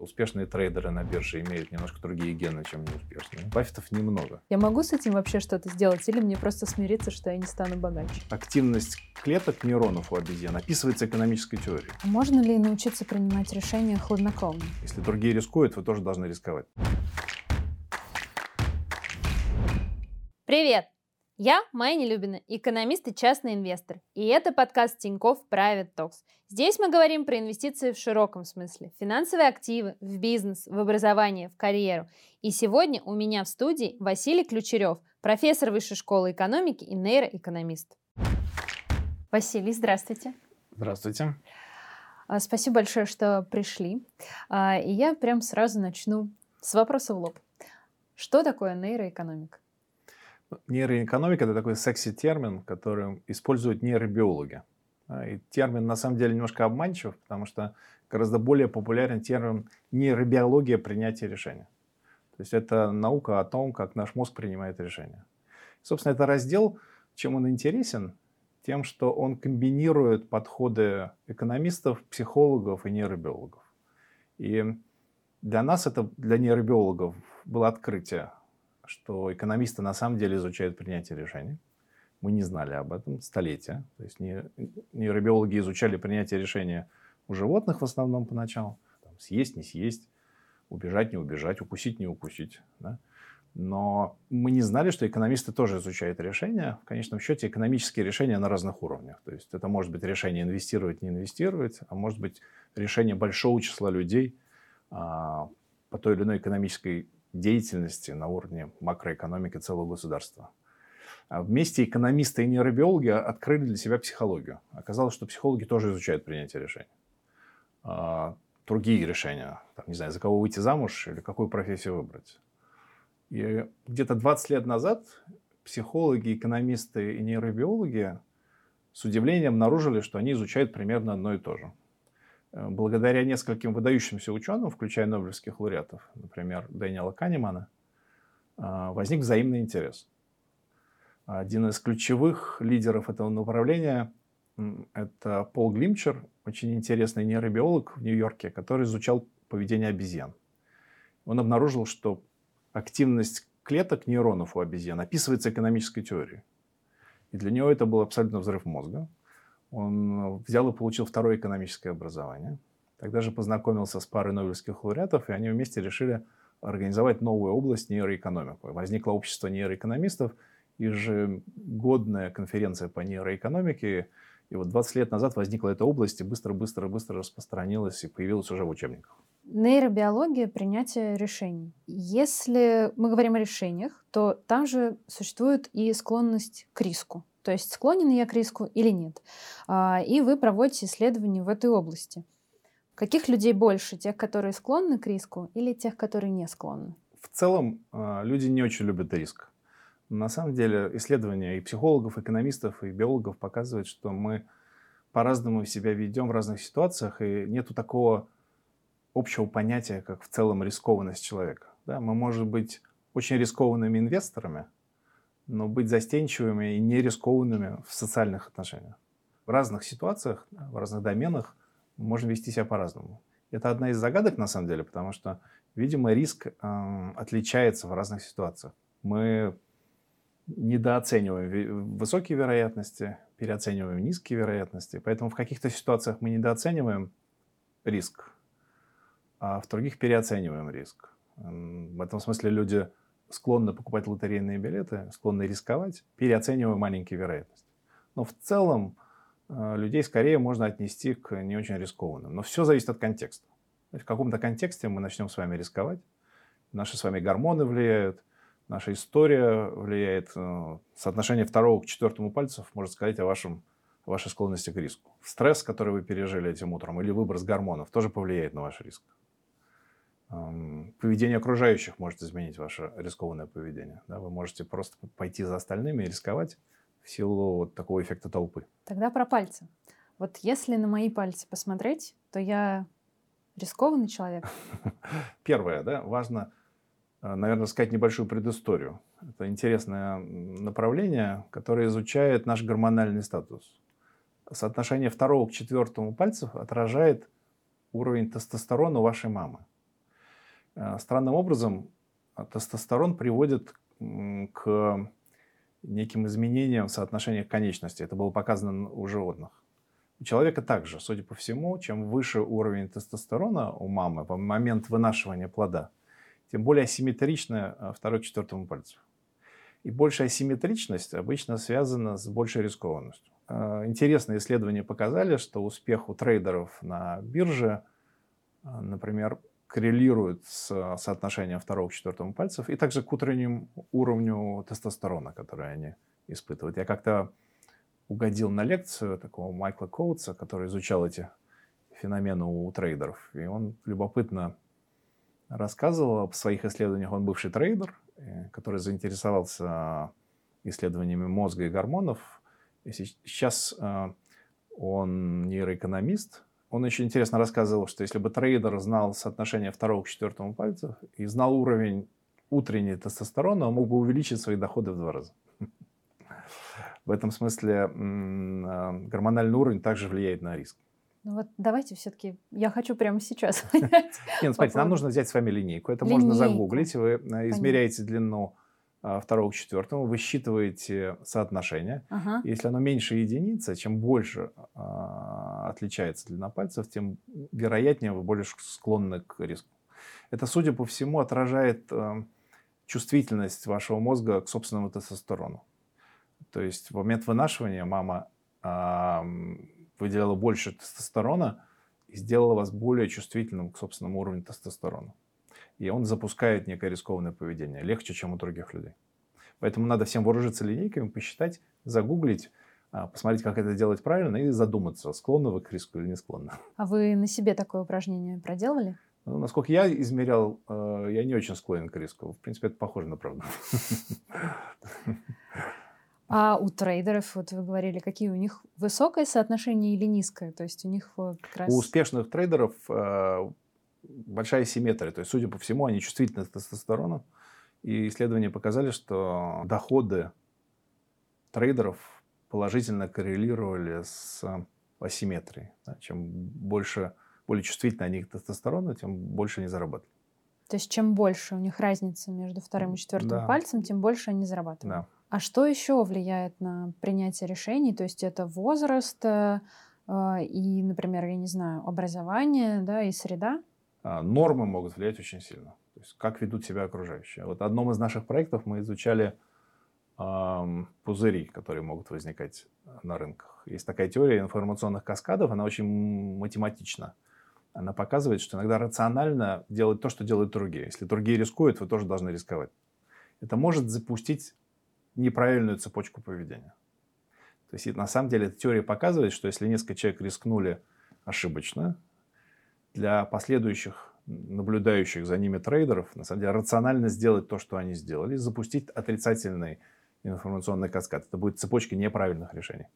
Успешные трейдеры на бирже имеют немножко другие гены, чем неуспешные. Баффетов немного. Я могу с этим вообще что-то сделать или мне просто смириться, что я не стану богаче? Активность клеток нейронов у обезьян описывается экономической теорией. А можно ли научиться принимать решения хладнокровно? Если другие рискуют, вы тоже должны рисковать. Привет! Я Майя Нелюбина, экономист и частный инвестор. И это подкаст Тинькофф Private Talks. Здесь мы говорим про инвестиции в широком смысле. Финансовые активы, в бизнес, в образование, в карьеру. И сегодня у меня в студии Василий Ключерев, профессор Высшей школы экономики и нейроэкономист. Василий, здравствуйте. Здравствуйте. А, спасибо большое, что пришли. А, и я прям сразу начну с вопроса в лоб. Что такое нейроэкономика? Нейроэкономика – это такой секси-термин, который используют нейробиологи. И термин на самом деле немножко обманчив, потому что гораздо более популярен термин нейробиология принятия решения. То есть это наука о том, как наш мозг принимает решения. Собственно, это раздел, чем он интересен, тем, что он комбинирует подходы экономистов, психологов и нейробиологов. И для нас это, для нейробиологов, было открытие что экономисты на самом деле изучают принятие решений. Мы не знали об этом столетия. То есть нейробиологи изучали принятие решения у животных в основном поначалу. Там, съесть, не съесть, убежать, не убежать, укусить, не укусить. Да? Но мы не знали, что экономисты тоже изучают решения. В конечном счете экономические решения на разных уровнях. То есть это может быть решение инвестировать, не инвестировать, а может быть решение большого числа людей а, по той или иной экономической деятельности на уровне макроэкономики целого государства. А вместе экономисты и нейробиологи открыли для себя психологию. Оказалось, что психологи тоже изучают принятие решений. А, другие решения, там, не знаю, за кого выйти замуж или какую профессию выбрать. И где-то 20 лет назад психологи, экономисты и нейробиологи с удивлением обнаружили, что они изучают примерно одно и то же. Э, благодаря нескольким выдающимся ученым, включая нобелевских лауреатов, например, Дэниела Канемана, э, возник взаимный интерес. Один из ключевых лидеров этого направления – это Пол Глимчер, очень интересный нейробиолог в Нью-Йорке, который изучал поведение обезьян. Он обнаружил, что активность клеток нейронов у обезьян описывается экономической теорией. И для него это был абсолютно взрыв мозга – он взял и получил второе экономическое образование. Тогда же познакомился с парой нобелевских лауреатов, и они вместе решили организовать новую область нейроэкономику. Возникло общество нейроэкономистов, ежегодная конференция по нейроэкономике. И вот 20 лет назад возникла эта область и быстро-быстро-быстро распространилась и появилась уже в учебниках. Нейробиология принятия решений. Если мы говорим о решениях, то там же существует и склонность к риску. То есть склонен я к риску или нет. А, и вы проводите исследования в этой области. Каких людей больше? Тех, которые склонны к риску или тех, которые не склонны? В целом а, люди не очень любят риск. На самом деле исследования и психологов, и экономистов, и биологов показывают, что мы по-разному себя ведем в разных ситуациях, и нету такого общего понятия, как в целом рискованность человека. Да? Мы можем быть очень рискованными инвесторами – но быть застенчивыми и не рискованными в социальных отношениях. В разных ситуациях, в разных доменах можем вести себя по-разному. Это одна из загадок на самом деле, потому что, видимо, риск э, отличается в разных ситуациях. Мы недооцениваем высокие вероятности, переоцениваем низкие вероятности. Поэтому в каких-то ситуациях мы недооцениваем риск, а в других переоцениваем риск. В этом смысле люди склонны покупать лотерейные билеты, склонны рисковать, переоценивая маленькие вероятности. Но в целом э, людей скорее можно отнести к не очень рискованным. Но все зависит от контекста. В каком-то контексте мы начнем с вами рисковать, наши с вами гормоны влияют, наша история влияет, э, соотношение второго к четвертому пальцев может сказать о вашем вашей склонности к риску. Стресс, который вы пережили этим утром, или выброс гормонов тоже повлияет на ваш риск поведение окружающих может изменить ваше рискованное поведение. Да? Вы можете просто пойти за остальными и рисковать в силу вот такого эффекта толпы. Тогда про пальцы. Вот если на мои пальцы посмотреть, то я рискованный человек. Первое, да, важно, э, наверное, сказать небольшую предысторию. Это интересное направление, которое изучает наш гормональный статус. Соотношение второго к четвертому пальцев отражает уровень тестостерона у вашей мамы. Э, странным образом тестостерон приводит к неким изменениям в соотношениях конечностей. Это было показано у животных. У человека также, судя по всему, чем выше уровень тестостерона у мамы в момент вынашивания плода, тем более асимметричны э, второй четвертому пальцу. И большая асимметричность обычно связана с большей рискованностью. Э, интересные исследования показали, что успех у трейдеров на бирже, например, коррелирует с соотношением второго к четвертому пальцев и также к утреннему уровню тестостерона, который они испытывают. Я как-то угодил на лекцию такого Майкла Коутса, который изучал эти феномены у трейдеров. И он любопытно рассказывал об своих исследованиях. Он бывший трейдер, э, который заинтересовался исследованиями мозга и гормонов. И сейчас э, он нейроэкономист. Он очень интересно рассказывал, что если бы трейдер знал соотношение второго к четвертому пальца и знал уровень утренней тестостерона, он мог бы увеличить свои доходы в два раза. В этом смысле а, гормональный уровень также влияет на риск. Ну вот давайте все-таки, я хочу прямо сейчас понять. Нет, смотрите, нам нужно взять с вами линейку. Это можно загуглить. Вы э, измеряете длину а, второго к четвертому, высчитываете соотношение. Если оно меньше единицы, чем больше а, отличается длина пальцев, тем вероятнее вы более склонны к риску. Это, судя по всему, отражает чувствительность вашего мозга к собственному тестостерону. То есть в момент вынашивания мама э, выделяла больше тестостерона и сделала вас более чувствительным к собственному уровню тестостерона. И он запускает некое рискованное поведение, легче, чем у других людей. Поэтому надо всем вооружиться линейками, посчитать, загуглить, а, посмотреть, как это делать правильно, и задуматься, склонны вы к риску или не склонны. А вы на себе такое упражнение проделывали? Ну, насколько я измерял, э, я не очень склонен к риску. В принципе, это похоже на правду. А у трейдеров, вот вы говорили, какие у них высокое соотношение или низкое? То есть у них как раз... У успешных трейдеров э, большая симметрия. То есть, судя по всему, они чувствительны к тестостерону. И исследования показали, что доходы трейдеров положительно коррелировали с асимметрией. Да? Чем больше, более чувствительны они к тестостерону, тем больше они зарабатывают. То есть, чем больше у них разница между вторым и четвертым да. пальцем, тем больше они зарабатывают. Да. А что еще влияет на принятие решений? То есть это возраст э, и, например, я не знаю, образование, да, и среда? А, нормы могут влиять очень сильно. То есть как ведут себя окружающие. Вот одном из наших проектов мы изучали э, пузыри, которые могут возникать на рынках. Есть такая теория информационных каскадов, она очень математична. Она показывает, что иногда рационально делать то, что делают другие. Если другие рискуют, вы тоже должны рисковать. Это может запустить неправильную цепочку поведения. То есть на самом деле эта теория показывает, что если несколько человек рискнули ошибочно, для последующих наблюдающих за ними трейдеров, на самом деле, рационально сделать то, что они сделали, запустить отрицательный информационный каскад. Это будет цепочка неправильных решений.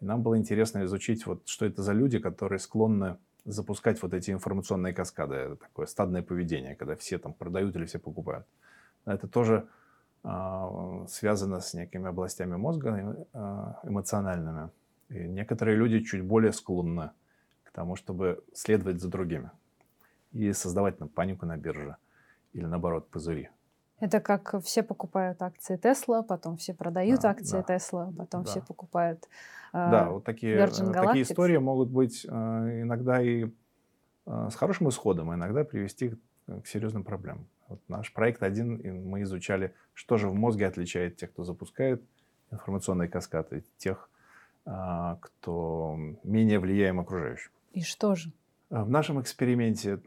И нам было интересно изучить, вот, что это за люди, которые склонны запускать вот эти информационные каскады. Это такое стадное поведение, когда все там продают или все покупают. Это тоже а, связано с некими областями мозга а, эмоциональными. И некоторые люди чуть более склонны к тому, чтобы следовать за другими и создавать панику на бирже или наоборот пузыри. Это как все покупают акции Тесла, потом все продают да, акции Тесла, да, потом да. все покупают э, Да, вот такие, э, такие истории могут быть э, иногда и э, с хорошим исходом, а иногда привести к, к серьезным проблемам. Вот наш проект один, мы изучали, что же в мозге отличает тех, кто запускает информационные каскады, тех, а, кто менее влияем окружающим. И что же? А, в нашем эксперименте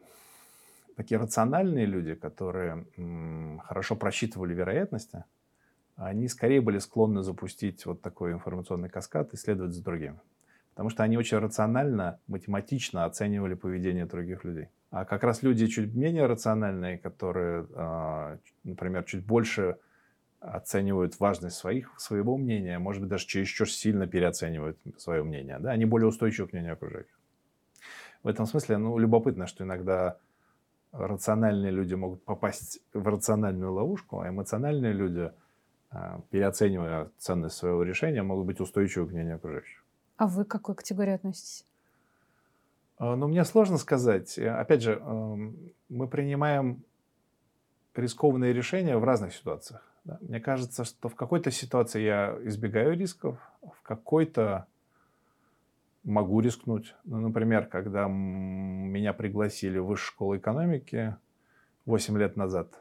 такие рациональные люди, которые хорошо просчитывали вероятности, они скорее были склонны запустить вот такой информационный каскад и следовать за другими. Потому что они очень рационально, математично оценивали поведение других людей. А как раз люди чуть менее рациональные, которые, а, например, чуть больше оценивают важность своих, своего мнения, может быть, даже чересчур сильно переоценивают свое мнение. Да? Они более устойчивы к мнению окружающих. В этом смысле, ну, любопытно, что иногда рациональные люди могут попасть в рациональную ловушку, а эмоциональные люди, а, переоценивая ценность своего решения, могут быть устойчивы к мнению окружающих. А вы к какой категории относитесь? А, ну, мне сложно сказать. Э, опять же, эм, мы принимаем рискованные решения в разных ситуациях. Мне кажется, что в какой-то ситуации я избегаю рисков, в какой-то могу рискнуть. Ну, например, когда меня пригласили в высшую школу экономики 8 лет назад,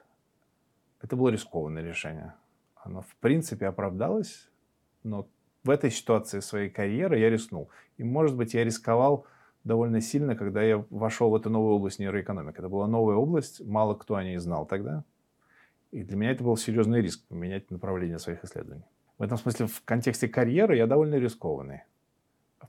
это было рискованное решение. Оно, в принципе, оправдалось, но в этой ситуации своей карьеры я рискнул. И, может быть, я рисковал довольно сильно, когда я вошел в эту новую область нейроэкономики. Это была новая область, мало кто о ней знал тогда. И для меня это был серьезный риск поменять направление своих исследований. В этом смысле, в контексте карьеры я довольно рискованный.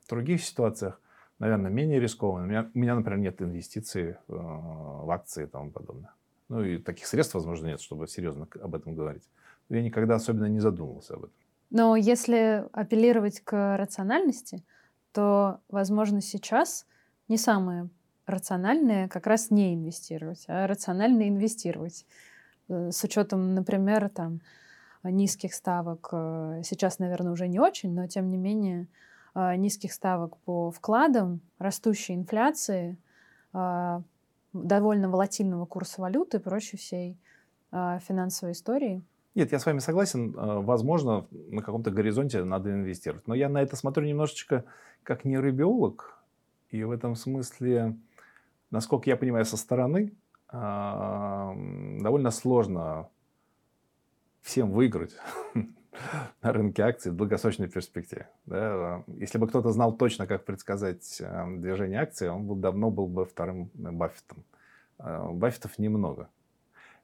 В других ситуациях, наверное, менее рискованный. У меня, у меня например, нет инвестиций э, в акции и тому подобное. Ну и таких средств, возможно, нет, чтобы серьезно об этом говорить. Но я никогда особенно не задумывался об этом. Но если апеллировать к рациональности, то, возможно, сейчас не самое рациональное как раз не инвестировать, а рационально инвестировать. Э, с учетом, например, там, низких ставок, э, сейчас, наверное, уже не очень, но тем не менее низких ставок по вкладам, растущей инфляции, довольно волатильного курса валюты и прочей всей финансовой истории – нет, я с вами согласен. Возможно, на каком-то горизонте надо инвестировать. Но я на это смотрю немножечко как нейробиолог. И в этом смысле, насколько я понимаю со стороны, довольно сложно всем выиграть на рынке акций в долгосрочной перспективе. Да? Если бы кто-то знал точно, как предсказать э, движение акций, он бы давно был бы вторым Баффетом. Э, Баффетов немного.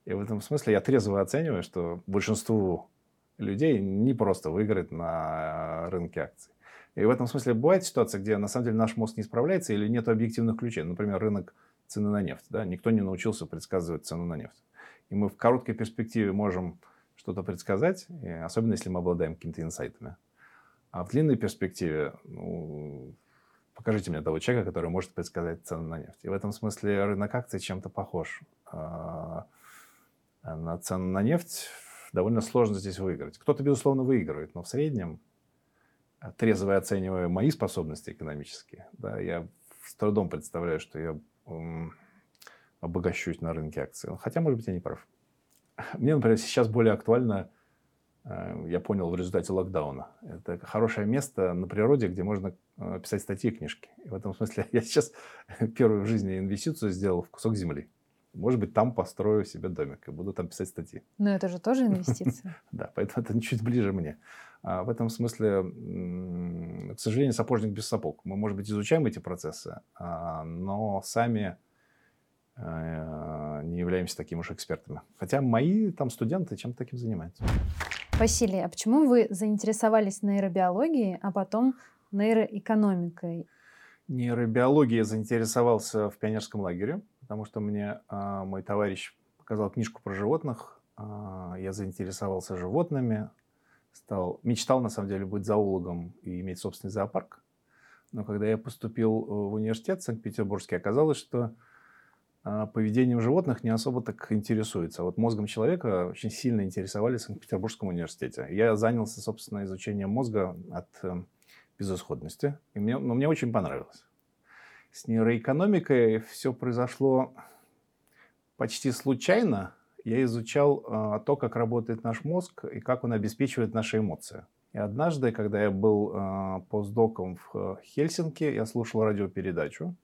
И в этом смысле я трезво оцениваю, что большинству людей не просто выиграть на рынке акций. И в этом смысле бывает ситуация, где на самом деле наш мозг не справляется или нет объективных ключей. Например, рынок цены на нефть. Да? Никто не научился предсказывать цену на нефть. И мы в короткой перспективе можем что-то предсказать, особенно если мы обладаем какими-то инсайтами. А в длинной перспективе, ну, покажите мне того человека, который может предсказать цену на нефть. И в этом смысле рынок акций чем-то похож. А, Э, на цену на нефть, довольно сложно здесь выиграть. Кто-то, безусловно, выигрывает, но в среднем, э, трезво оценивая мои способности экономические, да, я с трудом представляю, что я обогащусь на рынке акций. Хотя, может быть, я не прав. Мне, например, сейчас более актуально, э, я понял в результате локдауна. Это хорошее место на природе, где можно писать статьи и книжки. И в этом смысле я сейчас первую в жизни инвестицию сделал в кусок земли. Может быть, там построю себе домик и буду там писать статьи. Но это же тоже инвестиция. Да, поэтому это чуть ближе мне. А в этом смысле, к сожалению, сапожник без сапог. Мы, может быть, изучаем эти процессы, а, но сами э, не являемся такими уж экспертами. Хотя мои там студенты чем-то таким занимаются. Василий, а почему вы заинтересовались нейробиологией, а потом нейроэкономикой? Нейробиологией я заинтересовался в пионерском лагере потому что мне а, мой товарищ показал книжку про животных, а, я заинтересовался животными, стал, мечтал на самом деле быть зоологом и иметь собственный зоопарк. Но когда я поступил э, в университет Санкт-Петербургский, оказалось, что а, поведением животных не особо так интересуется. Вот мозгом человека очень сильно интересовали в Санкт-Петербургском университете. Я занялся, собственно, изучением мозга от э, безысходности, и мне, но мне очень понравилось с нейроэкономикой все произошло почти случайно. Я изучал э, то, как работает наш мозг и как он обеспечивает наши эмоции. И однажды, когда я был э, постдоком в Хельсинки, я слушал радиопередачу,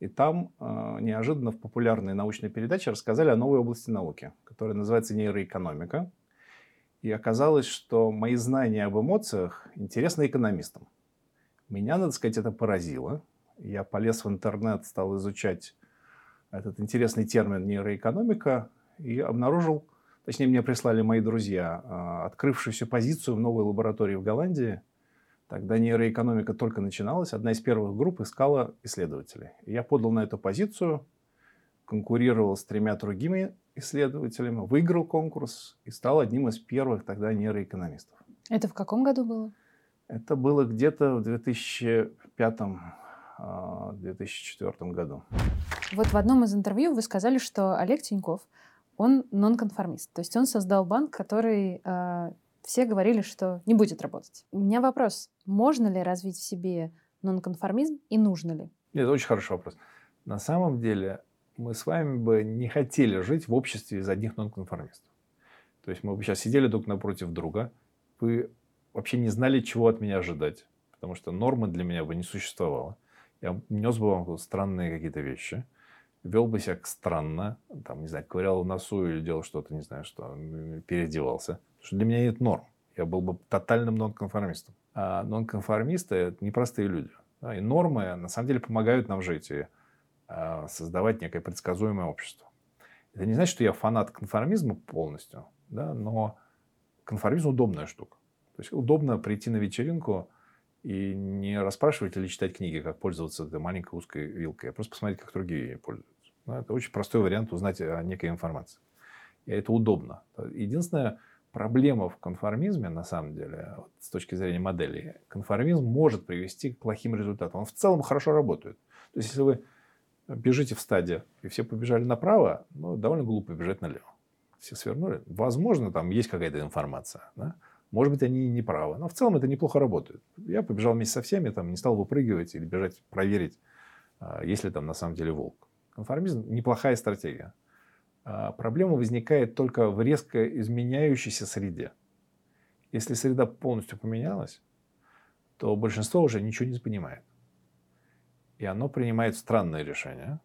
и там э, неожиданно в популярной научной передаче рассказали о новой области науки, которая называется нейроэкономика. И оказалось, что мои знания об эмоциях интересны экономистам. Меня, надо сказать, это поразило – я полез в интернет, стал изучать этот интересный термин нейроэкономика и обнаружил, точнее, мне прислали мои друзья, а, открывшуюся позицию в новой лаборатории в Голландии. Тогда нейроэкономика только начиналась. Одна из первых групп искала исследователей. Я подал на эту позицию, конкурировал с тремя другими исследователями, выиграл конкурс и стал одним из первых тогда нейроэкономистов. Это в каком году было? Это было где-то в 2005 2004 а, году. Вот в одном из интервью вы сказали, что Олег Тиньков, он нонконформист. То есть он создал банк, который э, все говорили, что не будет работать. У меня вопрос. Можно ли развить в себе нонконформизм и нужно ли? Это очень хороший вопрос. На самом деле мы с вами бы не хотели жить в обществе из одних нонконформистов. То есть мы бы сейчас сидели друг напротив друга, вы вообще не знали, чего от меня ожидать, потому что нормы для меня бы не существовало. Я нес бы вам странные какие-то вещи, вел бы себя странно, там, не знаю, ковырял в носу или делал что-то, не знаю, что, переодевался. Потому что для меня нет норм. Я был бы тотальным нонконформистом. А нонконформисты – это непростые люди. Да, и нормы, на самом деле, помогают нам жить и а, создавать некое предсказуемое общество. Это не значит, что я фанат конформизма полностью, да, но конформизм удобная штука. То есть удобно прийти на вечеринку и не расспрашивать или читать книги, как пользоваться этой маленькой узкой вилкой, а просто посмотреть, как другие пользуются. Да, это очень простой вариант узнать о некой информации. И это удобно. Единственная проблема в конформизме, на самом деле, вот с точки зрения модели, конформизм может привести к плохим результатам. Он в целом хорошо работает. То есть, если вы бежите в стаде, и все побежали направо, ну, довольно глупо бежать налево. Все свернули. Возможно, там есть какая-то информация. Да? Может быть, они не правы. Но в целом это неплохо работает. Я побежал вместе со всеми, там, не стал выпрыгивать или бежать проверить, а, есть ли там на самом деле волк. Конформизм – неплохая стратегия. А проблема возникает только в резко изменяющейся среде. Если среда полностью поменялась, то большинство уже ничего не понимает. И оно принимает странные решения.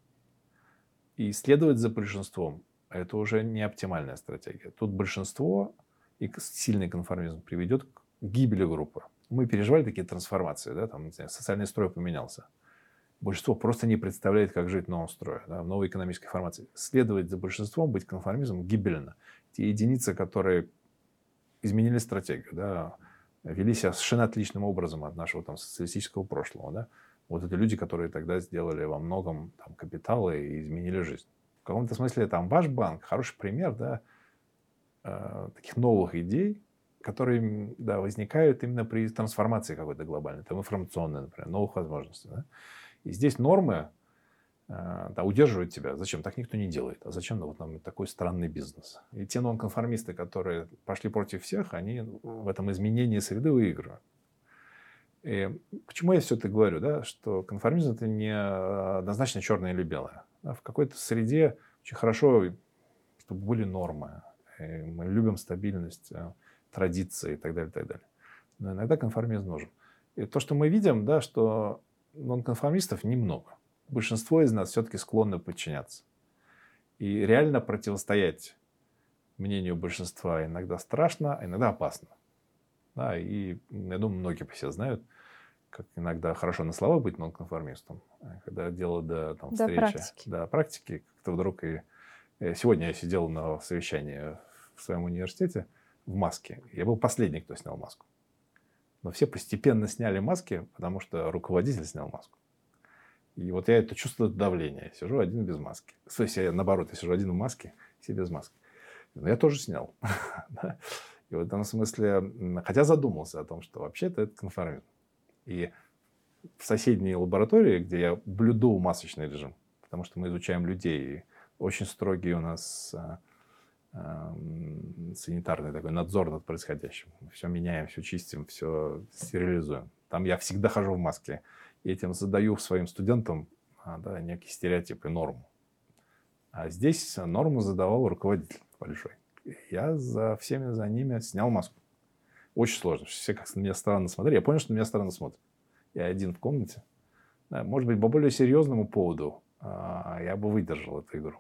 И следовать за большинством – это уже не оптимальная стратегия. Тут большинство и сильный конформизм приведет к гибели группы. Мы переживали такие трансформации, да, там, не знаю, социальный строй поменялся. Большинство просто не представляет, как жить в новом строе, да, в новой экономической формации. Следовать за большинством, быть конформизмом гибельно. Те единицы, которые изменили стратегию, да, вели себя совершенно отличным образом от нашего там, социалистического прошлого. Да, вот это люди, которые тогда сделали во многом там, капиталы и изменили жизнь. В каком-то смысле там ваш банк хороший пример да, э, таких новых идей, которые да, возникают именно при трансформации какой-то глобальной, там информационной, например, новых возможностей. Да? И здесь нормы э, да, удерживают тебя. Зачем? Так никто не делает. А зачем ну, вот нам такой странный бизнес? И те нонконформисты, которые пошли против всех, они в этом изменении среды выигрывают. И почему я все это говорю, да, что конформизм это не однозначно черное или белое. В какой-то среде очень хорошо, чтобы были нормы. И мы любим стабильность, э, традиции и так далее, и так далее. Но иногда конформизм нужен. И то, что мы видим, да, что нонконформистов немного. Большинство из нас все-таки склонны подчиняться. И реально противостоять мнению большинства иногда страшно, а иногда опасно. Да, и я думаю, многие по себе знают, как иногда хорошо на слова быть нонконформистом, а когда дело до там, встречи, до практики, до практики как-то вдруг и... Э, сегодня я сидел на совещании в своем университете в маске. Я был последний, кто снял маску. Но все постепенно сняли маски, потому что руководитель снял маску. И вот я это чувствую давление. Я сижу один без маски. То есть я, наоборот, я сижу один в маске, все без маски. Но я тоже снял. И в этом смысле, хотя задумался о том, что вообще-то это конформизм. И в соседней лаборатории, где я блюду масочный режим, потому что мы изучаем людей, очень строгий у нас а, санитарный такой надзор над происходящим. Все меняем, все чистим, все стерилизуем. Там я всегда хожу в маске. И этим задаю своим студентам а, да, некий стереотип и норму. А здесь норму задавал руководитель большой. Я за всеми за ними снял маску. Очень сложно. Все как на меня странно смотрели. Я понял, что на меня странно смотрят. Я один в комнате. Может быть, по более серьезному поводу а, я бы выдержал эту игру.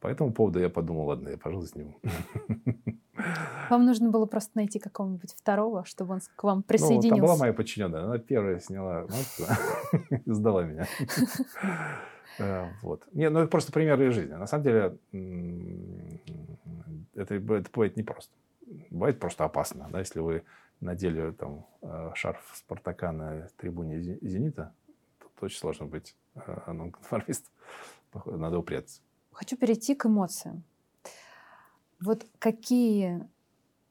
По этому поводу я подумал, ладно, я, пожалуй, сниму. Вам нужно было просто найти какого-нибудь второго, чтобы он к вам присоединился. Ну, там была моя подчиненная. Она первая сняла сдала меня. Э, вот. Не, ну это просто примеры из жизни. На самом деле это, это бывает непросто. Бывает просто опасно. Да? Если вы надели там э, шарф Спартака на трибуне Зенита, то очень сложно быть э, нонконформистом. Надо упрятаться. Хочу перейти к эмоциям. Вот какие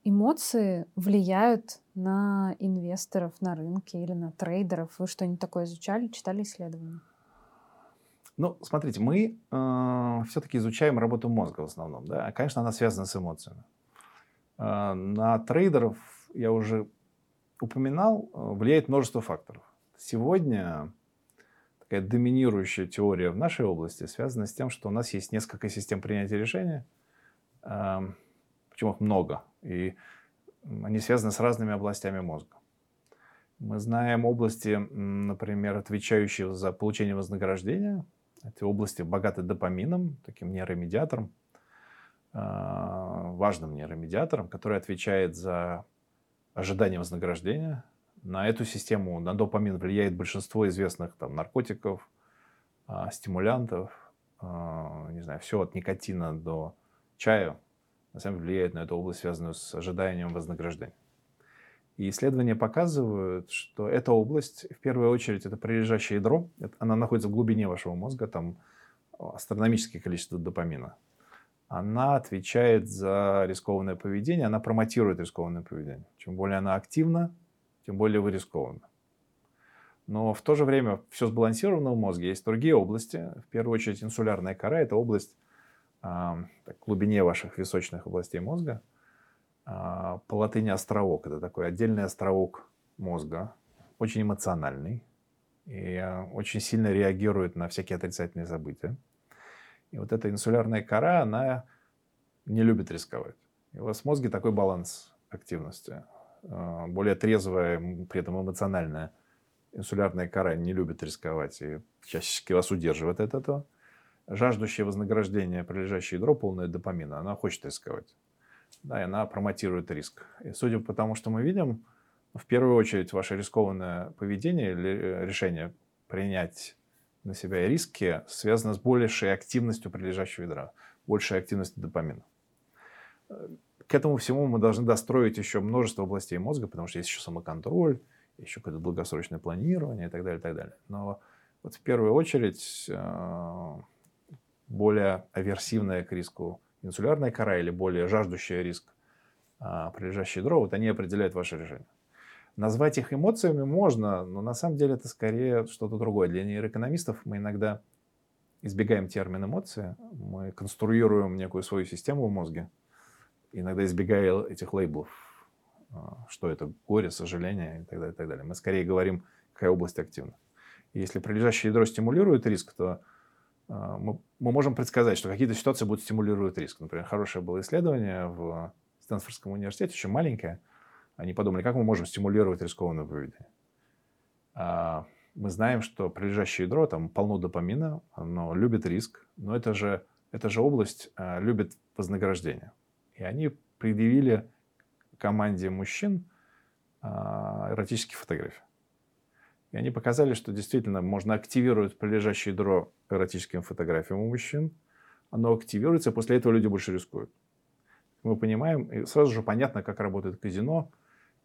эмоции влияют на инвесторов на рынке или на трейдеров? Вы что-нибудь такое изучали, читали исследования? Ну, смотрите, мы э, все-таки изучаем работу мозга в основном. Да? Конечно, она связана с эмоциями. Э, на трейдеров, я уже упоминал, влияет множество факторов. Сегодня такая доминирующая теория в нашей области связана с тем, что у нас есть несколько систем принятия решения, причем их много, и они связаны с разными областями мозга. Мы знаем области, например, отвечающие за получение вознаграждения. Эти области богаты допамином, таким нейромедиатором, а, важным нейромедиатором, который отвечает за ожидание вознаграждения. На эту систему, на допамин влияет большинство известных там, наркотиков, а, стимулянтов, а, не знаю, все от никотина до чая, на самом деле влияет на эту область, связанную с ожиданием вознаграждения. И исследования показывают, что эта область, в первую очередь, это прилежащее ядро, она находится в глубине вашего мозга, там астрономическое количество допамина. Она отвечает за рискованное поведение, она промотирует рискованное поведение. Чем более она активна, тем более вы рискованы. Но в то же время все сбалансировано в мозге. Есть другие области. В первую очередь инсулярная кора – это область э, в глубине ваших височных областей мозга – а, по латыни островок. Это такой отдельный островок мозга, очень эмоциональный и а, очень сильно реагирует на всякие отрицательные события. И вот эта инсулярная кора, она не любит рисковать. И у вас в мозге такой баланс активности. А, более трезвая, при этом эмоциональная инсулярная кора не любит рисковать и чаще вас удерживает от этого. Жаждущее вознаграждение, прилежащее ядро, полное допамина, она хочет рисковать да, и она промотирует риск. И судя по тому, что мы видим, в первую очередь ваше рискованное поведение или э, решение принять на себя риски связано с большей активностью прилежащего ядра, большей активностью допамина. К этому всему мы должны достроить еще множество областей мозга, потому что есть еще самоконтроль, еще какое-то долгосрочное планирование и так далее, и так далее. Но вот в первую очередь э, более аверсивная к риску инсулярная кора или более жаждущая риск а, прилежащие ядро, вот они определяют ваше решение. Назвать их эмоциями можно, но на самом деле это скорее что-то другое. Для нейроэкономистов мы иногда избегаем термин эмоции, мы конструируем некую свою систему в мозге, иногда избегая этих лейблов, а, что это горе, сожаление и так далее, и так далее. Мы скорее говорим, какая область активна. И если прилежащее ядро стимулирует риск, то а, мы, мы можем предсказать, что какие-то ситуации будут стимулировать риск. Например, хорошее было исследование в Стэнфордском университете, еще маленькое. Они подумали, как мы можем стимулировать рискованное поведение. А, мы знаем, что прилежащее ядро, там полно допамина, оно любит риск, но это же, эта же область любит вознаграждение. И они предъявили команде мужчин эротические фотографии. И они показали, что действительно можно активировать прилежащее ядро эротическим фотографиям у мужчин. Оно активируется, и после этого люди больше рискуют. Мы понимаем, и сразу же понятно, как работает казино,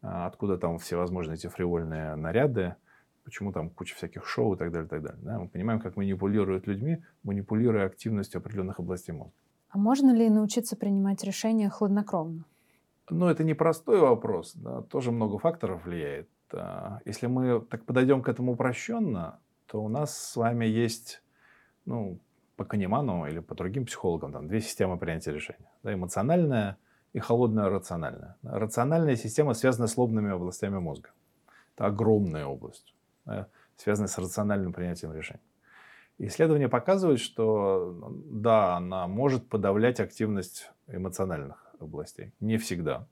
а, откуда там все возможные эти фривольные наряды, почему там куча всяких шоу и так далее, и так далее. Да? Мы понимаем, как манипулируют людьми, манипулируя активностью определенных областей мозга. А можно ли научиться принимать решения хладнокровно? Ну, это непростой вопрос. Да? Тоже много факторов влияет. А, если мы так подойдем к этому упрощенно, то у нас с вами есть, ну, по Канеману или по другим психологам, там, две системы принятия решения. Да, эмоциональная и холодная рациональная. Рациональная система связана с лобными областями мозга. Это огромная область, да, связанная с рациональным принятием решений. Исследования показывают, что да, она может подавлять активность эмоциональных областей. Не всегда.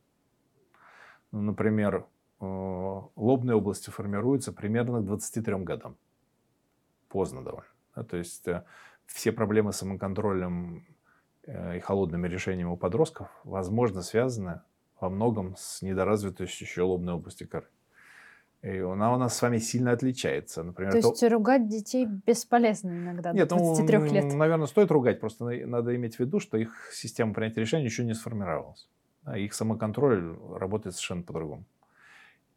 Ну, например, Э, лобные области формируются примерно к 23 годам. Поздно довольно. То есть э, все проблемы с самоконтролем э, и холодными решениями у подростков, возможно, связаны во многом с недоразвитостью еще лобной области коры. И она у нас с вами сильно отличается. Например, то есть то... ругать детей бесполезно иногда Нет, до 23 ну, лет? наверное, стоит ругать. Просто надо иметь в виду, что их система принятия решений еще не сформировалась. Их самоконтроль работает совершенно по-другому.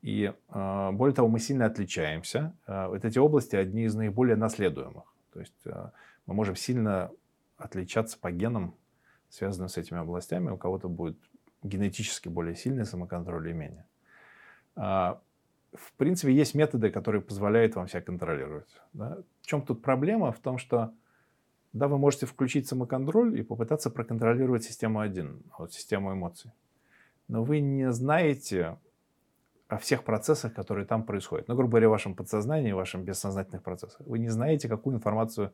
И а, более того, мы сильно отличаемся. А, вот эти области одни из наиболее наследуемых. То есть а, мы можем сильно отличаться по генам, связанным с этими областями. У кого-то будет генетически более сильный самоконтроль и менее. В принципе, есть методы, которые позволяют вам себя контролировать. Да? В чем тут проблема? В том, что да, вы можете включить самоконтроль и попытаться проконтролировать систему 1, вот систему эмоций. Но вы не знаете, о всех процессах, которые там происходят. Ну, грубо говоря, в вашем подсознании, в вашем бессознательных процессах. Вы не знаете, какую информацию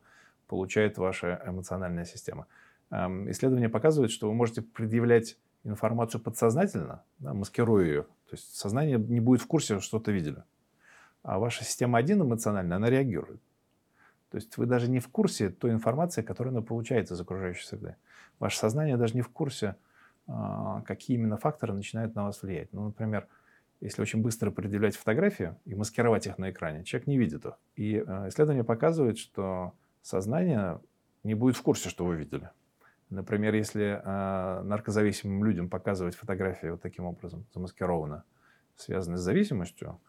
получает ваша эмоциональная система. Эм, исследования показывают, что вы можете предъявлять информацию подсознательно, да, маскируя ее. То есть сознание не будет в курсе, что то видели. А ваша система один эмоциональная, она реагирует. То есть вы даже не в курсе той информации, которую она получает из окружающей среды. Ваше сознание даже не в курсе, а, какие именно факторы начинают на вас влиять. Ну, например, если очень быстро предъявлять фотографии и маскировать их на экране, человек не видит их. И э, исследования показывают, что сознание не будет в курсе, что вы видели. Например, если э, наркозависимым людям показывать фотографии вот таким образом, замаскированно, связанные с зависимостью,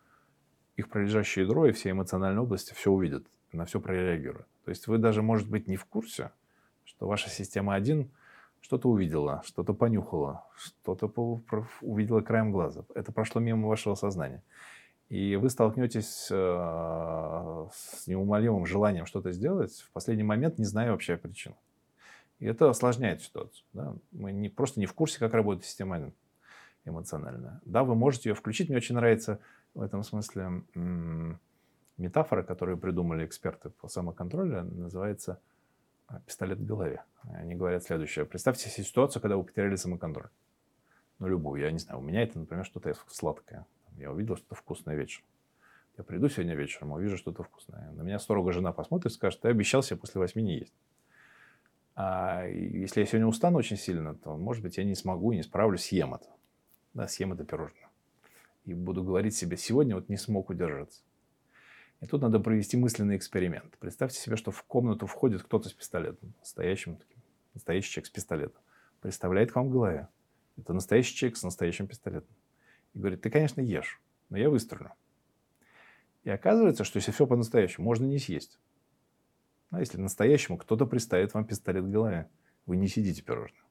их пролежащее ядро и все эмоциональные области все увидят, на все прореагируют. То есть вы даже, может быть, не в курсе, что ваша система один что-то увидела, что-то понюхала, что-то увидела краем глаза. Это прошло мимо вашего сознания. И вы столкнетесь э, с неумолимым желанием что-то сделать в последний момент, не зная вообще причин. И это осложняет ситуацию. Да? Мы не, просто не в курсе, как работает система эмоциональная. Да, вы можете ее включить. Мне очень нравится в этом смысле метафора, которую придумали эксперты по самоконтролю, называется а, пистолет в голове. Они говорят следующее. Представьте себе ситуацию, когда вы потеряли самоконтроль. Ну, любую. Я не знаю, у меня это, например, что-то сладкое. Я увидел что-то вкусное вечером. Я приду сегодня вечером, увижу что-то вкусное. На меня строго жена посмотрит и скажет, ты обещал себе после восьми не есть. А если я сегодня устану очень сильно, то, может быть, я не смогу, не справлюсь, съем это. Да, съем это пирожное. И буду говорить себе, сегодня вот не смог удержаться. И тут надо провести мысленный эксперимент. Представьте себе, что в комнату входит кто-то с пистолетом. Настоящим, настоящий человек с пистолетом. Представляет к вам в голове. Это настоящий человек с настоящим пистолетом. И говорит, ты, конечно, ешь, но я выстрелю. И оказывается, что если все по-настоящему, можно не съесть. А если настоящему кто-то приставит вам пистолет к голове, вы не сидите пирожное.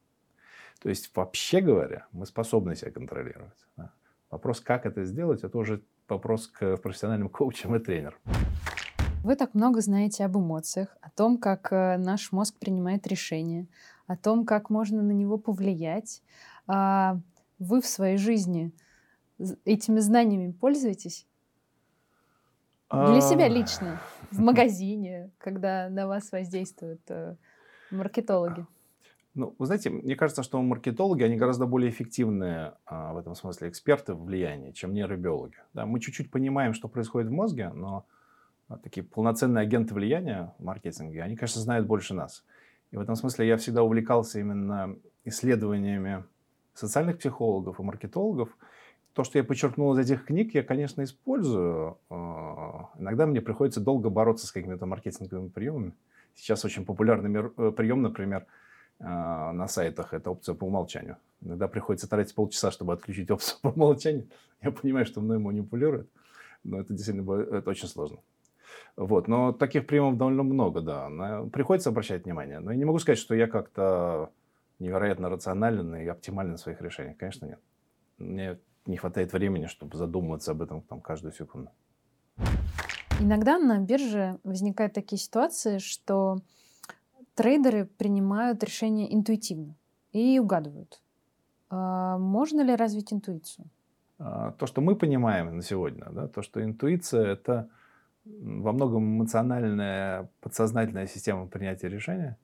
То есть, вообще говоря, мы способны себя контролировать. Да? Вопрос, как это сделать, это уже вопрос к профессиональным коучам и тренерам. Вы так много знаете об эмоциях, о том, как э, наш мозг принимает решения, о том, как можно на него повлиять. А вы в своей жизни этими знаниями пользуетесь? Для себя а. лично, в магазине, когда на вас воздействуют э, маркетологи. Ну, вы знаете, мне кажется, что маркетологи, они гораздо более эффективные а, в этом смысле эксперты в влиянии, чем нейробиологи. Да, мы чуть-чуть понимаем, что происходит в мозге, но а, такие полноценные агенты влияния в маркетинге, они, конечно, знают больше нас. И в этом смысле я всегда увлекался именно исследованиями социальных психологов и маркетологов. То, что я подчеркнул из этих книг, я, конечно, использую. А, иногда мне приходится долго бороться с какими-то маркетинговыми приемами. Сейчас очень популярный э, прием, например, а, на сайтах это опция по умолчанию. Иногда приходится тратить полчаса, чтобы отключить опцию по умолчанию. Я понимаю, что мной манипулируют, но это действительно это очень сложно. Вот. Но таких приемов довольно много, да. Приходится обращать внимание. Но я не могу сказать, что я как-то невероятно рационален и оптимален в своих решениях. Конечно, нет. Мне не хватает времени, чтобы задумываться об этом там, каждую секунду. Иногда на бирже возникают такие ситуации, что трейдеры принимают решения интуитивно и угадывают. А можно ли развить интуицию? А, то, что мы понимаем на сегодня, да, то, что интуиция – это во многом эмоциональная, подсознательная система принятия решения,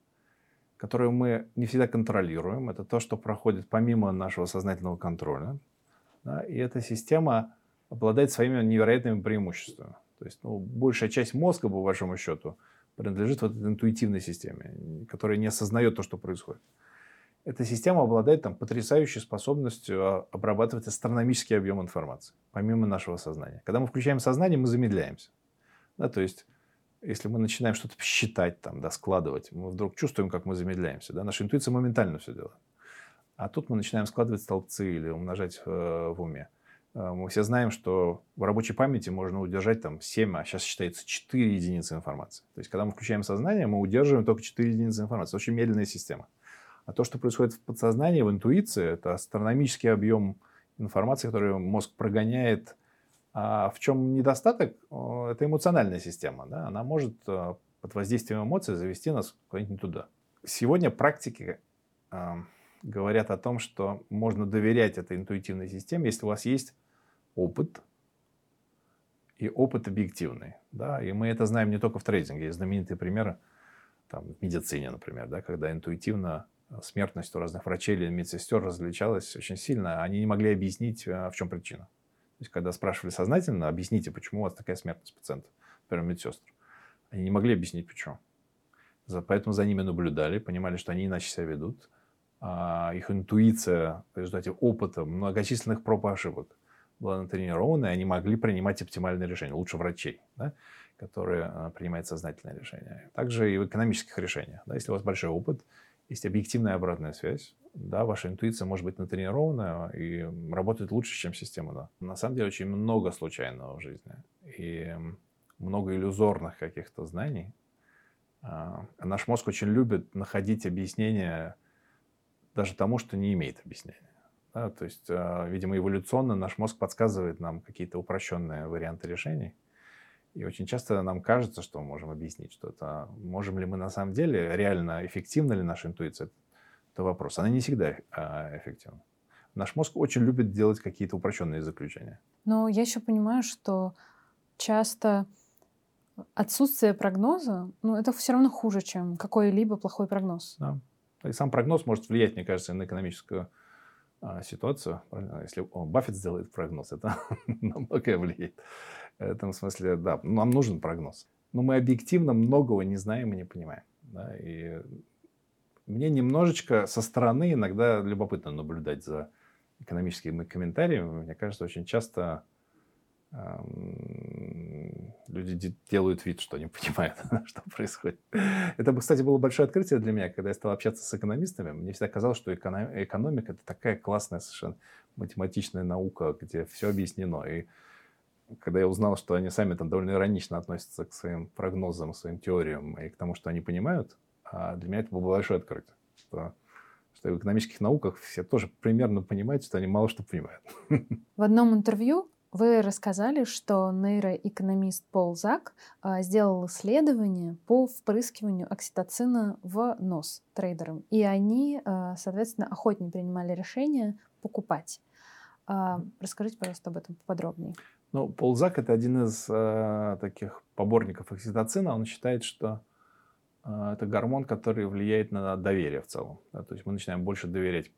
которую мы не всегда контролируем. Это то, что проходит помимо нашего сознательного контроля. И эта система обладает своими невероятными преимуществами. То есть ну, большая часть мозга, по большому счету, принадлежит вот этой интуитивной системе, которая не осознает то, что происходит. Эта система обладает там, потрясающей способностью а, обрабатывать астрономический объем информации, помимо нашего сознания. Когда мы включаем сознание, мы замедляемся. Да, то есть, если мы начинаем что-то считать, там, да, складывать, мы вдруг чувствуем, как мы замедляемся. Да? Наша интуиция моментально все делает. А тут мы начинаем складывать столбцы или умножать э, в уме. Э, мы все знаем, что в рабочей памяти можно удержать там 7, а сейчас считается 4 единицы информации. То есть, когда мы включаем сознание, мы удерживаем только 4 единицы информации. Очень медленная система. А то, что происходит в подсознании, в интуиции, это астрономический объем информации, который мозг прогоняет. А в чем недостаток? Это эмоциональная система. Да? Она может э, под воздействием эмоций завести нас куда-нибудь туда. Сегодня практики э, говорят о том, что можно доверять этой интуитивной системе, если у вас есть опыт и опыт объективный. Да? И мы это знаем не только в трейдинге. Есть знаменитые примеры там, в медицине, например, да, когда интуитивно смертность у разных врачей или медсестер различалась очень сильно. Они не могли объяснить, в чем причина. То есть, когда спрашивали сознательно, объясните, почему у вас такая смертность пациентов, например, медсестр. Они не могли объяснить, почему. Поэтому за ними наблюдали, понимали, что они иначе себя ведут. А их интуиция в результате опыта многочисленных проб и ошибок была натренирована, и они могли принимать оптимальные решения, лучше врачей, да, которые а, принимают сознательные решения. Также и в экономических решениях. Да, если у вас большой опыт, есть объективная обратная связь, да, ваша интуиция может быть натренирована и работает лучше, чем система. Да. На самом деле очень много случайного в жизни и много иллюзорных каких-то знаний. А, наш мозг очень любит находить объяснения даже тому, что не имеет объяснения. Да, то есть, а, видимо, эволюционно наш мозг подсказывает нам какие-то упрощенные варианты решений. И очень часто нам кажется, что мы можем объяснить что-то. Можем ли мы на самом деле, реально эффективна ли наша интуиция? Это вопрос. Она не всегда а, эффективна. Наш мозг очень любит делать какие-то упрощенные заключения. Но я еще понимаю, что часто отсутствие прогноза, ну, это все равно хуже, чем какой-либо плохой прогноз. Да. И сам прогноз может влиять, мне кажется, на экономическую а, ситуацию. Если о, Баффет сделает прогноз, это на многое влияет. В этом смысле, да, нам нужен прогноз. Но мы объективно многого не знаем и не понимаем. Да? И мне немножечко со стороны иногда любопытно наблюдать за экономическими комментариями. Мне кажется, очень часто люди делают вид, что не понимают, что происходит. Это, кстати, было большое открытие для меня, когда я стал общаться с экономистами. Мне всегда казалось, что экономика – это такая классная совершенно математичная наука, где все объяснено. И когда я узнал, что они сами там довольно иронично относятся к своим прогнозам, своим теориям и к тому, что они понимают, а для меня это было большое открытие. Что что в экономических науках все тоже примерно понимают, что они мало что понимают. В одном интервью вы рассказали, что нейроэкономист Пол Зак а, сделал исследование по впрыскиванию окситоцина в нос трейдерам. И они, а, соответственно, охотнее принимали решение покупать. А, расскажите, пожалуйста, об этом поподробнее. Ну, Пол Зак – это один из таких поборников окситоцина. Он считает, что это гормон, который влияет на доверие в целом. То есть мы начинаем больше доверять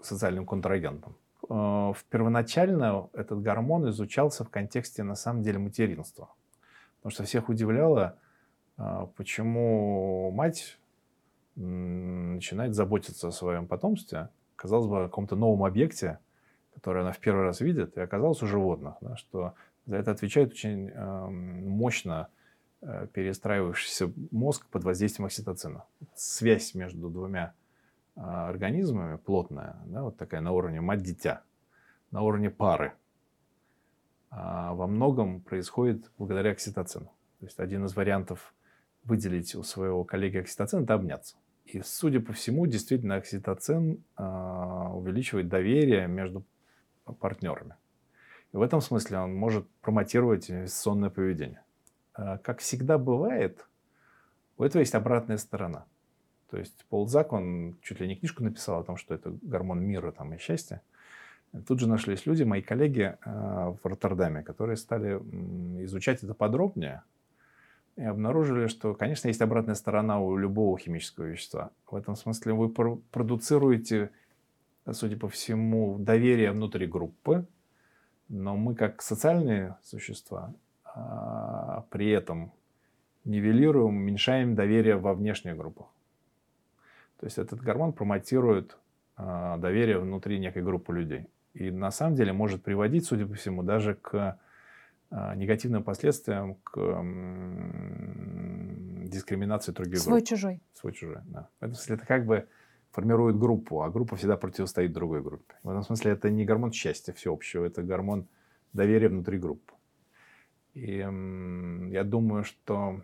социальным контрагентам. Э, первоначально этот гормон изучался в контексте, на самом деле, материнства. Потому что всех удивляло, э, почему мать начинает заботиться о своем потомстве, казалось бы, о каком-то новом объекте, который она в первый раз видит, и оказалось у животных, да, что за это отвечает очень э, мощно э, перестраивающийся мозг под воздействием окситоцина. Связь между двумя организмами плотная, да, вот такая на уровне мать-дитя, на уровне пары, а во многом происходит благодаря окситоцину. То есть один из вариантов выделить у своего коллеги окситоцин – это обняться. И, судя по всему, действительно окситоцин э, увеличивает доверие между партнерами. И в этом смысле он может промотировать инвестиционное поведение. Как всегда бывает, у этого есть обратная сторона – то есть Пол Зак, он чуть ли не книжку написал о том, что это гормон мира там, и счастья. Тут же нашлись люди, мои коллеги э, в Роттердаме, которые стали изучать это подробнее и обнаружили, что, конечно, есть обратная сторона у любого химического вещества. В этом смысле вы продуцируете, судя по всему, доверие внутри группы, но мы как социальные существа а, при этом нивелируем, уменьшаем доверие во внешних группах. То есть этот гормон промотирует э, доверие внутри некой группы людей. И на самом деле может приводить, судя по всему, даже к э, негативным последствиям, к э, дискриминации других Свой групп. чужой. Свой-чужой, да. В этом смысле это как бы формирует группу, а группа всегда противостоит другой группе. В этом смысле это не гормон счастья всеобщего, это гормон доверия внутри группы. И э, я думаю, что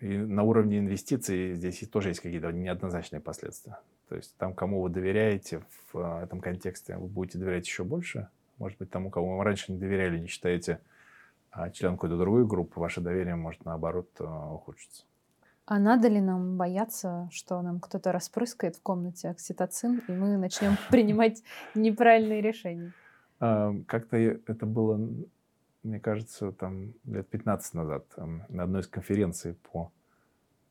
и на уровне инвестиций здесь тоже есть какие-то неоднозначные последствия. То есть там, кому вы доверяете в э, этом контексте, вы будете доверять еще больше. Может быть, тому, кому вы раньше не доверяли, не считаете а член какой-то другой группы, ваше доверие может, наоборот, э, ухудшиться. А надо ли нам бояться, что нам кто-то распрыскает в комнате окситоцин, и мы начнем принимать неправильные решения? Как-то это было мне кажется, там лет 15 назад там, на одной из конференций по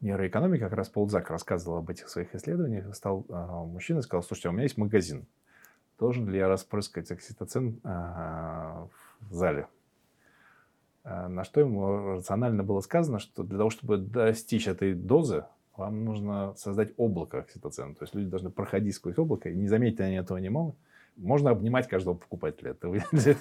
нейроэкономике как раз Пол Зак рассказывал об этих своих исследованиях. Стал а, мужчина и сказал, слушайте, у меня есть магазин. Должен ли я распрыскать окситоцин а, в зале? А, на что ему рационально было сказано, что для того, чтобы достичь этой дозы, вам нужно создать облако окситоцина. То есть люди должны проходить сквозь облако, и не заметить они этого не могут. Можно обнимать каждого покупателя. Это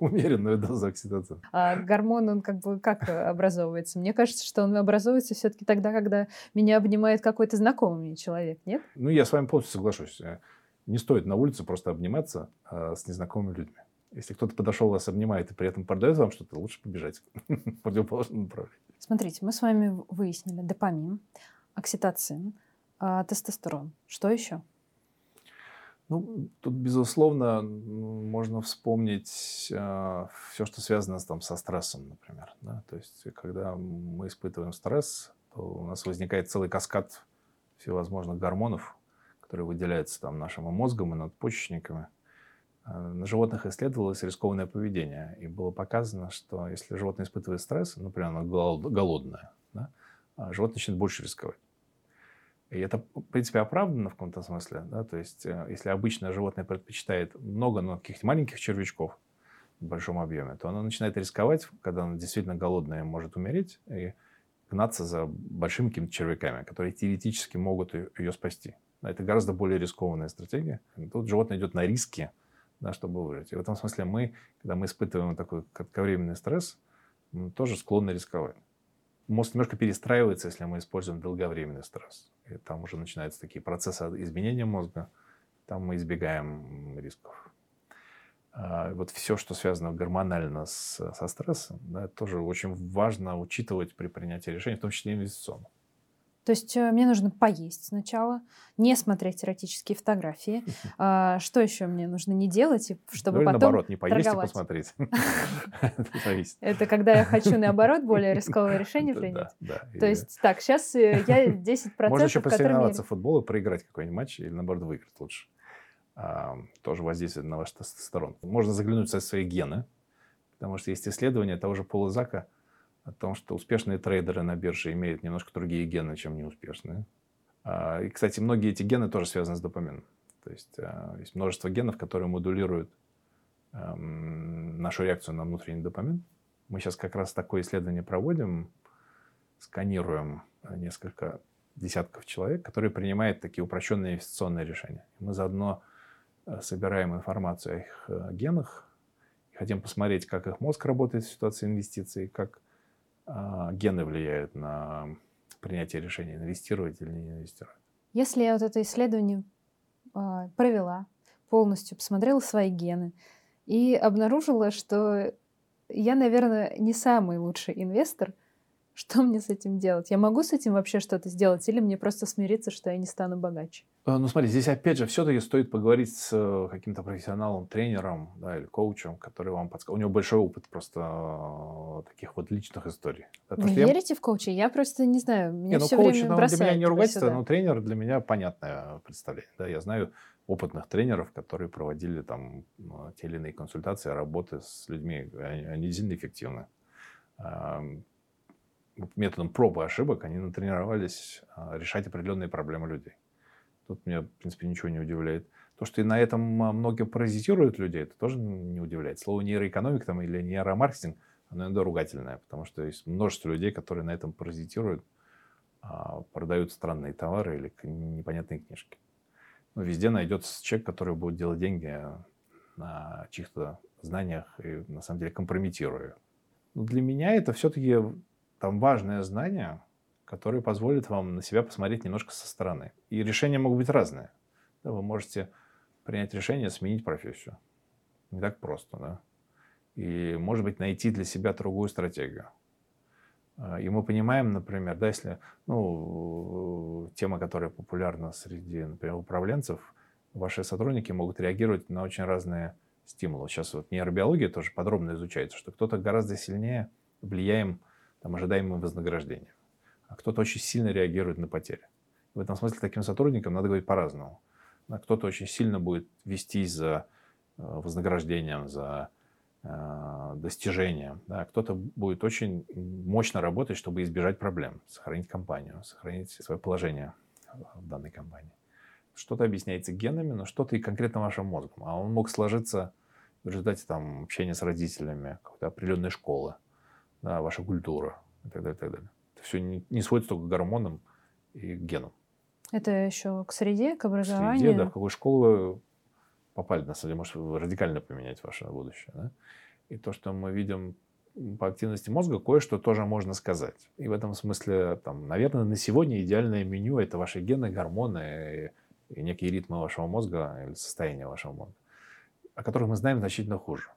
умеренную дозу окситоцина. А гормон, он как бы как образовывается? Мне кажется, что он образовывается все-таки тогда, когда меня обнимает какой-то знакомый мне человек, нет? Ну, я с вами полностью соглашусь. Не стоит на улице просто обниматься а, с незнакомыми людьми. Если кто-то подошел, вас обнимает и при этом продает вам что-то, лучше побежать в противоположном направлении. Смотрите, мы с вами выяснили допамин, окситоцин, тестостерон. Что еще? Ну, тут, безусловно, можно вспомнить э, все, что связано там, со стрессом, например. Да? То есть, когда мы испытываем стресс, то у нас возникает целый каскад всевозможных гормонов, которые выделяются там, нашим мозгом и надпочечниками. Э, на животных исследовалось рискованное поведение, и было показано, что если животное испытывает стресс, например, оно голодное, да, а животное начинает больше рисковать. И это, в принципе, оправдано в каком-то смысле. Да? То есть, э, если обычное животное предпочитает много, но каких-то маленьких червячков в большом объеме, то оно начинает рисковать, когда оно действительно голодное может умереть, и гнаться за большими какими-то червяками, которые теоретически могут ее спасти. Это гораздо более рискованная стратегия. Тут животное идет на риски, да, чтобы выжить. И в этом смысле мы, когда мы испытываем такой кратковременный стресс, мы тоже склонны рисковать мозг немножко перестраивается, если мы используем долговременный стресс. И там уже начинаются такие процессы изменения мозга, там мы избегаем рисков. А вот все, что связано гормонально со стрессом, да, тоже очень важно учитывать при принятии решений, в том числе инвестиционных. То есть э, мне нужно поесть сначала, не смотреть эротические фотографии. А, что еще мне нужно не делать, чтобы ну, потом наоборот, не поесть торговать? и посмотреть. Это когда я хочу, наоборот, более рисковое решение принять? То есть, так, сейчас э, я 10%, Можно еще посоревноваться в футбол и проиграть какой-нибудь матч, или, наоборот, выиграть лучше. А, тоже воздействует на ваш тестостерон. Можно заглянуть в свои гены, потому что есть исследование того же Пола Зака – о том, что успешные трейдеры на бирже имеют немножко другие гены, чем неуспешные. А, и, кстати, многие эти гены тоже связаны с допамином. То есть а, есть множество генов, которые модулируют эм, нашу реакцию на внутренний допамин. Мы сейчас как раз такое исследование проводим, сканируем несколько десятков человек, которые принимают такие упрощенные инвестиционные решения. Мы заодно э, собираем информацию о их э, генах, хотим посмотреть, как их мозг работает в ситуации инвестиций, как гены влияют на принятие решения, инвестировать или не инвестировать. Если я вот это исследование э, провела, полностью посмотрела свои гены и обнаружила, что я, наверное, не самый лучший инвестор, что мне с этим делать? Я могу с этим вообще что-то сделать или мне просто смириться, что я не стану богаче? Э, ну, смотри, здесь опять же все-таки стоит поговорить с э, каким-то профессионалом, тренером да, или коучем, который вам подскажет. У него большой опыт просто э, таких вот личных историй. Вы верите я... в коуча? Я просто не знаю, меня не, ну, все коуч, время ну, для меня не ругательство, но тренер для меня понятное представление. Да, я знаю опытных тренеров, которые проводили там те или иные консультации, работы с людьми. Они, они действительно эффективны методом проб и ошибок они натренировались а, решать определенные проблемы людей. Тут меня, в принципе, ничего не удивляет. То, что и на этом а, многие паразитируют людей, это тоже не удивляет. Слово нейроэкономик там, или нейромаркетинг, оно иногда ругательное, потому что есть множество людей, которые на этом паразитируют, а, продают странные товары или непонятные книжки. Но везде найдется человек, который будет делать деньги на чьих-то знаниях и, на самом деле, компрометируя. Но для меня это все-таки там важное знание, которое позволит вам на себя посмотреть немножко со стороны. И решения могут быть разные. Да, вы можете принять решение сменить профессию. Не так просто, да. И, может быть, найти для себя другую стратегию. А, и мы понимаем, например, да, если ну, тема, которая популярна среди, например, управленцев, ваши сотрудники могут реагировать на очень разные стимулы. Сейчас вот нейробиология тоже подробно изучается, что кто-то гораздо сильнее влияем там, ожидаемым вознаграждением. А кто-то очень сильно реагирует на потери. В этом смысле таким сотрудникам надо говорить по-разному. Кто-то очень сильно будет вестись за э, вознаграждением, за э, достижения. Да? Кто-то будет очень мощно работать, чтобы избежать проблем, сохранить компанию, сохранить свое положение в данной компании. Что-то объясняется генами, но что-то и конкретно вашим мозгом. А он мог сложиться в результате там, общения с родителями, какой-то определенной школы, ваша культура и так далее. И так далее. Это все не, не сводится только к гормонам и к генам. Это еще к среде, к образованию? К среде, да. В какую школу вы попали, на самом деле, может радикально поменять ваше будущее. Да? И то, что мы видим по активности мозга, кое-что тоже можно сказать. И в этом смысле, там, наверное, на сегодня идеальное меню – это ваши гены, гормоны и, и некие ритмы вашего мозга или состояние вашего мозга, о которых мы знаем значительно хуже.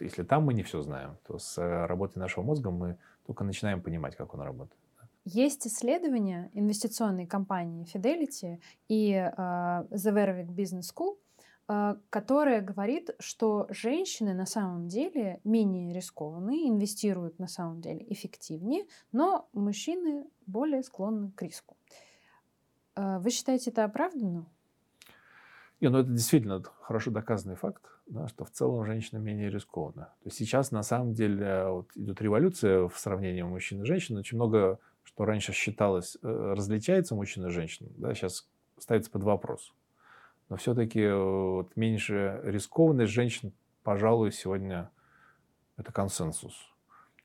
Если там мы не все знаем, то с э, работой нашего мозга мы только начинаем понимать, как он работает. Есть исследования инвестиционной компании Fidelity и э, The Vervic Business School, э, которая говорит, что женщины на самом деле менее рискованные, инвестируют на самом деле эффективнее, но мужчины более склонны к риску. Вы считаете это оправданно? Не, ну это действительно хорошо доказанный факт, да, что в целом женщина менее рискованна. То есть сейчас на самом деле вот, идет революция в сравнении мужчин и женщин. Очень много, что раньше считалось, э, различается мужчина и женщина, да, сейчас ставится под вопрос. Но все-таки э, вот, меньше рискованность женщин, пожалуй, сегодня это консенсус.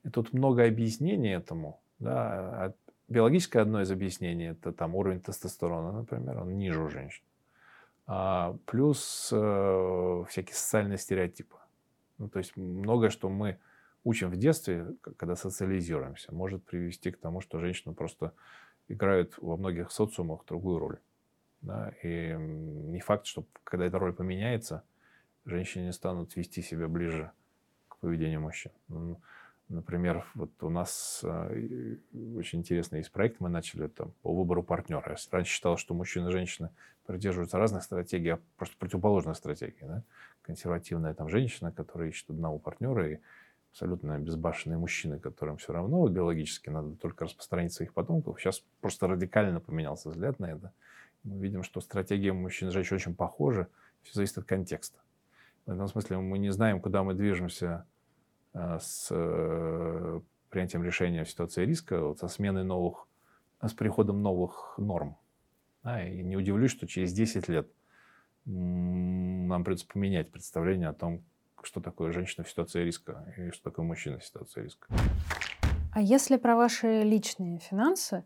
И тут много объяснений этому. Да. Биологическое одно из объяснений – это там уровень тестостерона, например, он ниже у женщин. А, плюс э, всякие социальные стереотипы. Ну, то есть многое, что мы учим в детстве, когда социализируемся, может привести к тому, что женщины просто играют во многих социумах другую роль. Да? И не факт, что когда эта роль поменяется, женщины станут вести себя ближе к поведению мужчин. Например, вот у нас э, очень интересный есть проект, мы начали там по выбору партнера. Я раньше считал, что мужчины и женщины придерживаются разных стратегий, а просто противоположных стратегий. Да? Консервативная там женщина, которая ищет одного партнера, и абсолютно безбашенные мужчины, которым все равно биологически надо только распространить своих потомков. Сейчас просто радикально поменялся взгляд на это. Мы видим, что стратегия мужчин и женщин очень похожа, все зависит от контекста. В этом смысле мы не знаем, куда мы движемся с э, принятием решения в ситуации риска, вот со сменой новых, с приходом новых норм. Да, и не удивлюсь, что через 10 лет нам придется поменять представление о том, что такое женщина в ситуации риска и что такое мужчина в ситуации риска. А если про ваши личные финансы,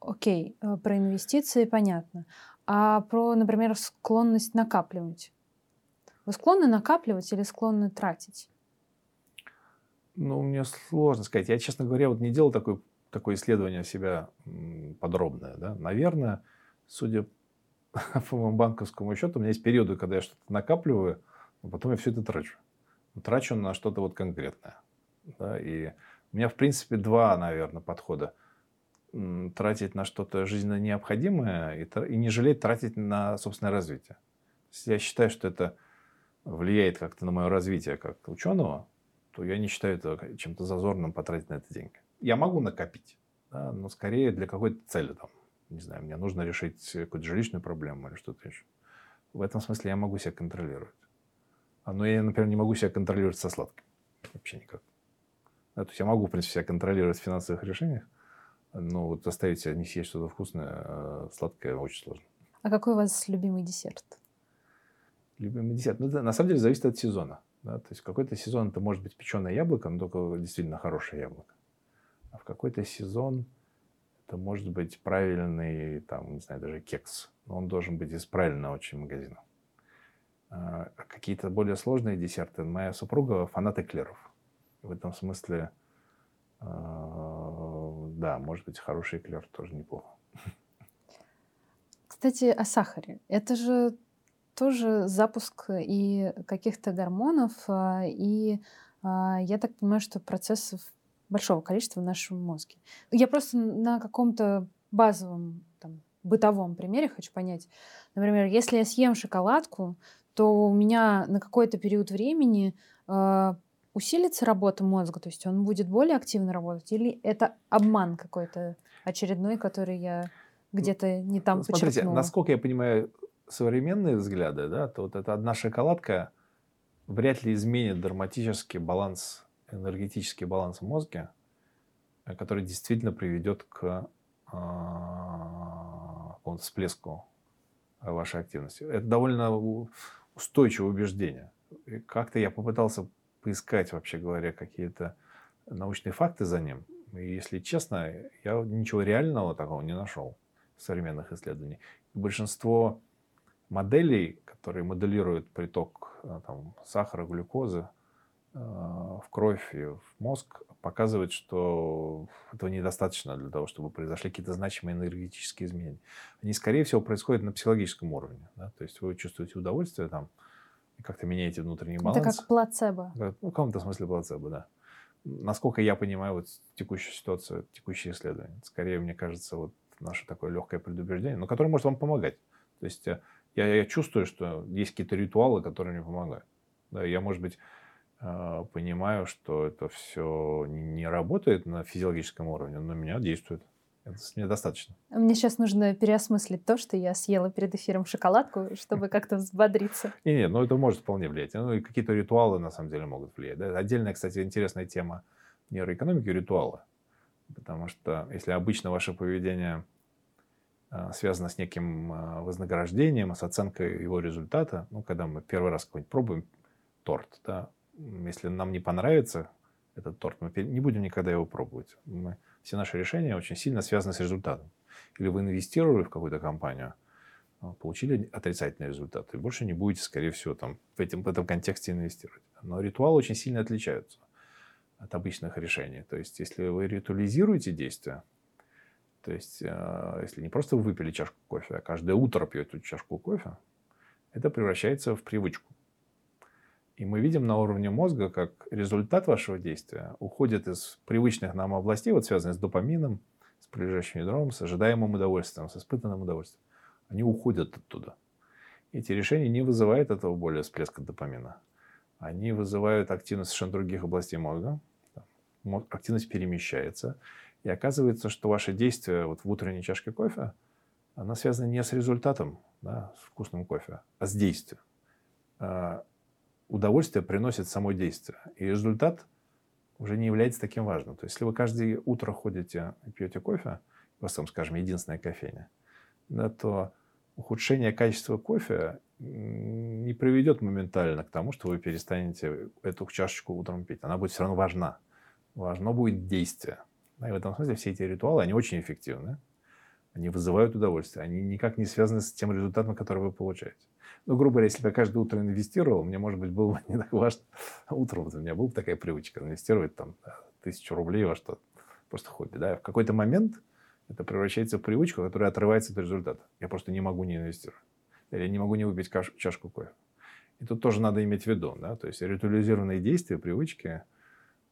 окей, э, про инвестиции понятно. А про, например, склонность накапливать. Вы склонны накапливать или склонны тратить? Ну, мне сложно сказать. Я, честно говоря, вот не делал такое, такое исследование себя подробное. Да? Наверное, судя по моему банковскому счету, у меня есть периоды, когда я что-то накапливаю, а потом я все это трачу. Трачу на что-то вот конкретное. Да? И у меня, в принципе, два, наверное, подхода. Тратить на что-то жизненно необходимое и, и не жалеть тратить на собственное развитие. Я считаю, что это влияет как-то на мое развитие как ученого, то я не считаю это чем-то зазорным потратить на это деньги. Я могу накопить, да, но скорее для какой-то цели. Там, не знаю, мне нужно решить какую-то жилищную проблему или что-то еще. В этом смысле я могу себя контролировать. А, но я, например, не могу себя контролировать со сладким. Вообще никак. Да, то есть я могу, в принципе, себя контролировать в финансовых решениях, но вот заставить себя не съесть что-то вкусное, а сладкое очень сложно. А какой у вас любимый десерт? Любимый десерт? Ну, да, на самом деле зависит от сезона. Да? То есть какой-то сезон это может быть печеное яблоко, но только действительно хорошее яблоко. А в какой-то сезон это может быть правильный, там, не знаю, даже кекс. Но он должен быть из правильного очень магазина. А какие-то более сложные десерты. Моя супруга фанат эклеров. В этом смысле, а, да, может быть, хороший эклер тоже неплохо. Кстати, о сахаре. Это же тоже запуск и каких-то гормонов, а, и а, я так понимаю, что процессов большого количества в нашем мозге. Я просто на каком-то базовом там, бытовом примере хочу понять. Например, если я съем шоколадку, то у меня на какой-то период времени э, усилится работа мозга, то есть он будет более активно работать, или это обман какой-то очередной, который я где-то не там Смотрите, почерпнула? насколько я понимаю, современные взгляды, да, то вот эта одна шоколадка вряд ли изменит драматический баланс, энергетический баланс в мозге, э, который действительно приведет к а, какому-то всплеску вашей активности. Это довольно устойчивое убеждение. как-то я попытался поискать, вообще говоря, какие-то научные факты за ним. И, если честно, я ничего реального такого не нашел в современных исследованиях. большинство моделей, которые моделируют приток э, там, сахара, глюкозы э, в кровь и в мозг, показывают, что этого недостаточно для того, чтобы произошли какие-то значимые энергетические изменения. Они, скорее всего, происходят на психологическом уровне. Да? То есть вы чувствуете удовольствие там, и как-то меняете внутренний баланс. Это как плацебо. Ну, в каком-то смысле плацебо, да. Насколько я понимаю вот текущую ситуацию, текущие исследования. Скорее, мне кажется, вот наше такое легкое предубеждение, но которое может вам помогать. То есть э, я, я чувствую, что есть какие-то ритуалы, которые мне помогают. Да, я, может быть, э, понимаю, что это все не работает на физиологическом уровне, но меня действует. Это мне достаточно. Мне сейчас нужно переосмыслить то, что я съела перед эфиром шоколадку, чтобы как-то взбодриться. Не, не, ну это может вполне влиять. Ну и какие-то ритуалы на самом деле могут влиять. Да? Отдельная, кстати, интересная тема нейроэкономики – ритуалы. Потому что если обычно ваше поведение а, связано с неким а, вознаграждением, с оценкой его результата. Ну, когда мы первый раз какой-нибудь пробуем торт, да, если нам не понравится этот торт, мы не будем никогда его пробовать. Мы, все наши решения очень сильно связаны с результатом. Или вы инвестировали в какую-то компанию, а, получили отрицательный результат, и больше не будете, скорее всего, там, в, этом, в этом контексте инвестировать. Но ритуалы очень сильно отличаются от обычных решений. То есть, если вы ритуализируете действия, то есть, э, если не просто вы выпили чашку кофе, а каждое утро пьете чашку кофе, это превращается в привычку. И мы видим на уровне мозга, как результат вашего действия уходит из привычных нам областей, вот связанных с допамином, с прилежащим ядром, с ожидаемым удовольствием, с испытанным удовольствием. Они уходят оттуда. Эти решения не вызывают этого более всплеска допамина. Они вызывают активность совершенно других областей мозга. Активность перемещается. И оказывается, что ваше действие вот в утренней чашке кофе, она связана не с результатом, да, с вкусным кофе, а с действием. А, удовольствие приносит само действие. И результат уже не является таким важным. То есть, если вы каждое утро ходите и пьете кофе, у вас там, скажем, единственная кофейня, да, то ухудшение качества кофе не приведет моментально к тому, что вы перестанете эту чашечку утром пить. Она будет все равно важна. Важно будет действие. И в этом смысле все эти ритуалы, они очень эффективны. Они вызывают удовольствие. Они никак не связаны с тем результатом, который вы получаете. Ну, грубо говоря, если бы я каждое утро инвестировал, мне, может быть, было бы не так важно. Утром у меня была бы такая привычка инвестировать там тысячу рублей во что-то. Просто хобби. Да? В какой-то момент это превращается в привычку, которая отрывается от результата. Я просто не могу не инвестировать. Или я не могу не выпить чашку кофе. И тут тоже надо иметь в виду. Да? То есть ритуализированные действия, привычки –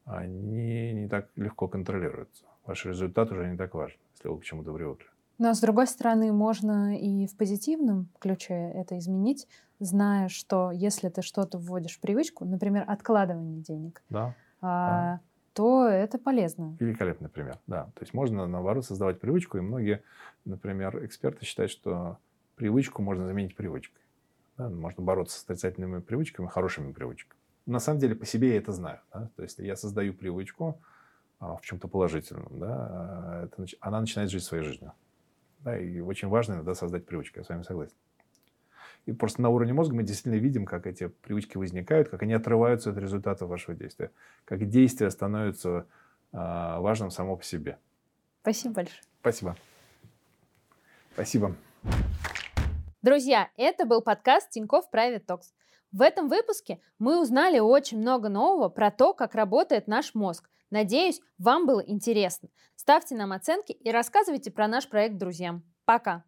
они не так легко контролируются. Ваш результат уже не так важен, если вы к чему-то привыкли. Но, с другой стороны, можно и в позитивном ключе это изменить, зная, что если ты что-то вводишь в привычку, например, откладывание денег, да. А, да. то это полезно. Великолепный пример, да. То есть можно, наоборот, создавать привычку, и многие, например, эксперты считают, что привычку можно заменить привычкой. Да? Можно бороться с отрицательными привычками хорошими привычками на самом деле по себе я это знаю. Да? То есть я создаю привычку а, в чем-то положительном, да, а, это, она начинает жить своей жизнью. Да, и очень важно иногда создать привычку, я с вами согласен. И просто на уровне мозга мы действительно видим, как эти привычки возникают, как они отрываются от результата вашего действия, как действие становится а, важным само по себе. Спасибо большое. Спасибо. Спасибо. Друзья, это был подкаст Тинькофф Private Talks. В этом выпуске мы узнали очень много нового про то, как работает наш мозг. Надеюсь, вам было интересно. Ставьте нам оценки и рассказывайте про наш проект друзьям. Пока!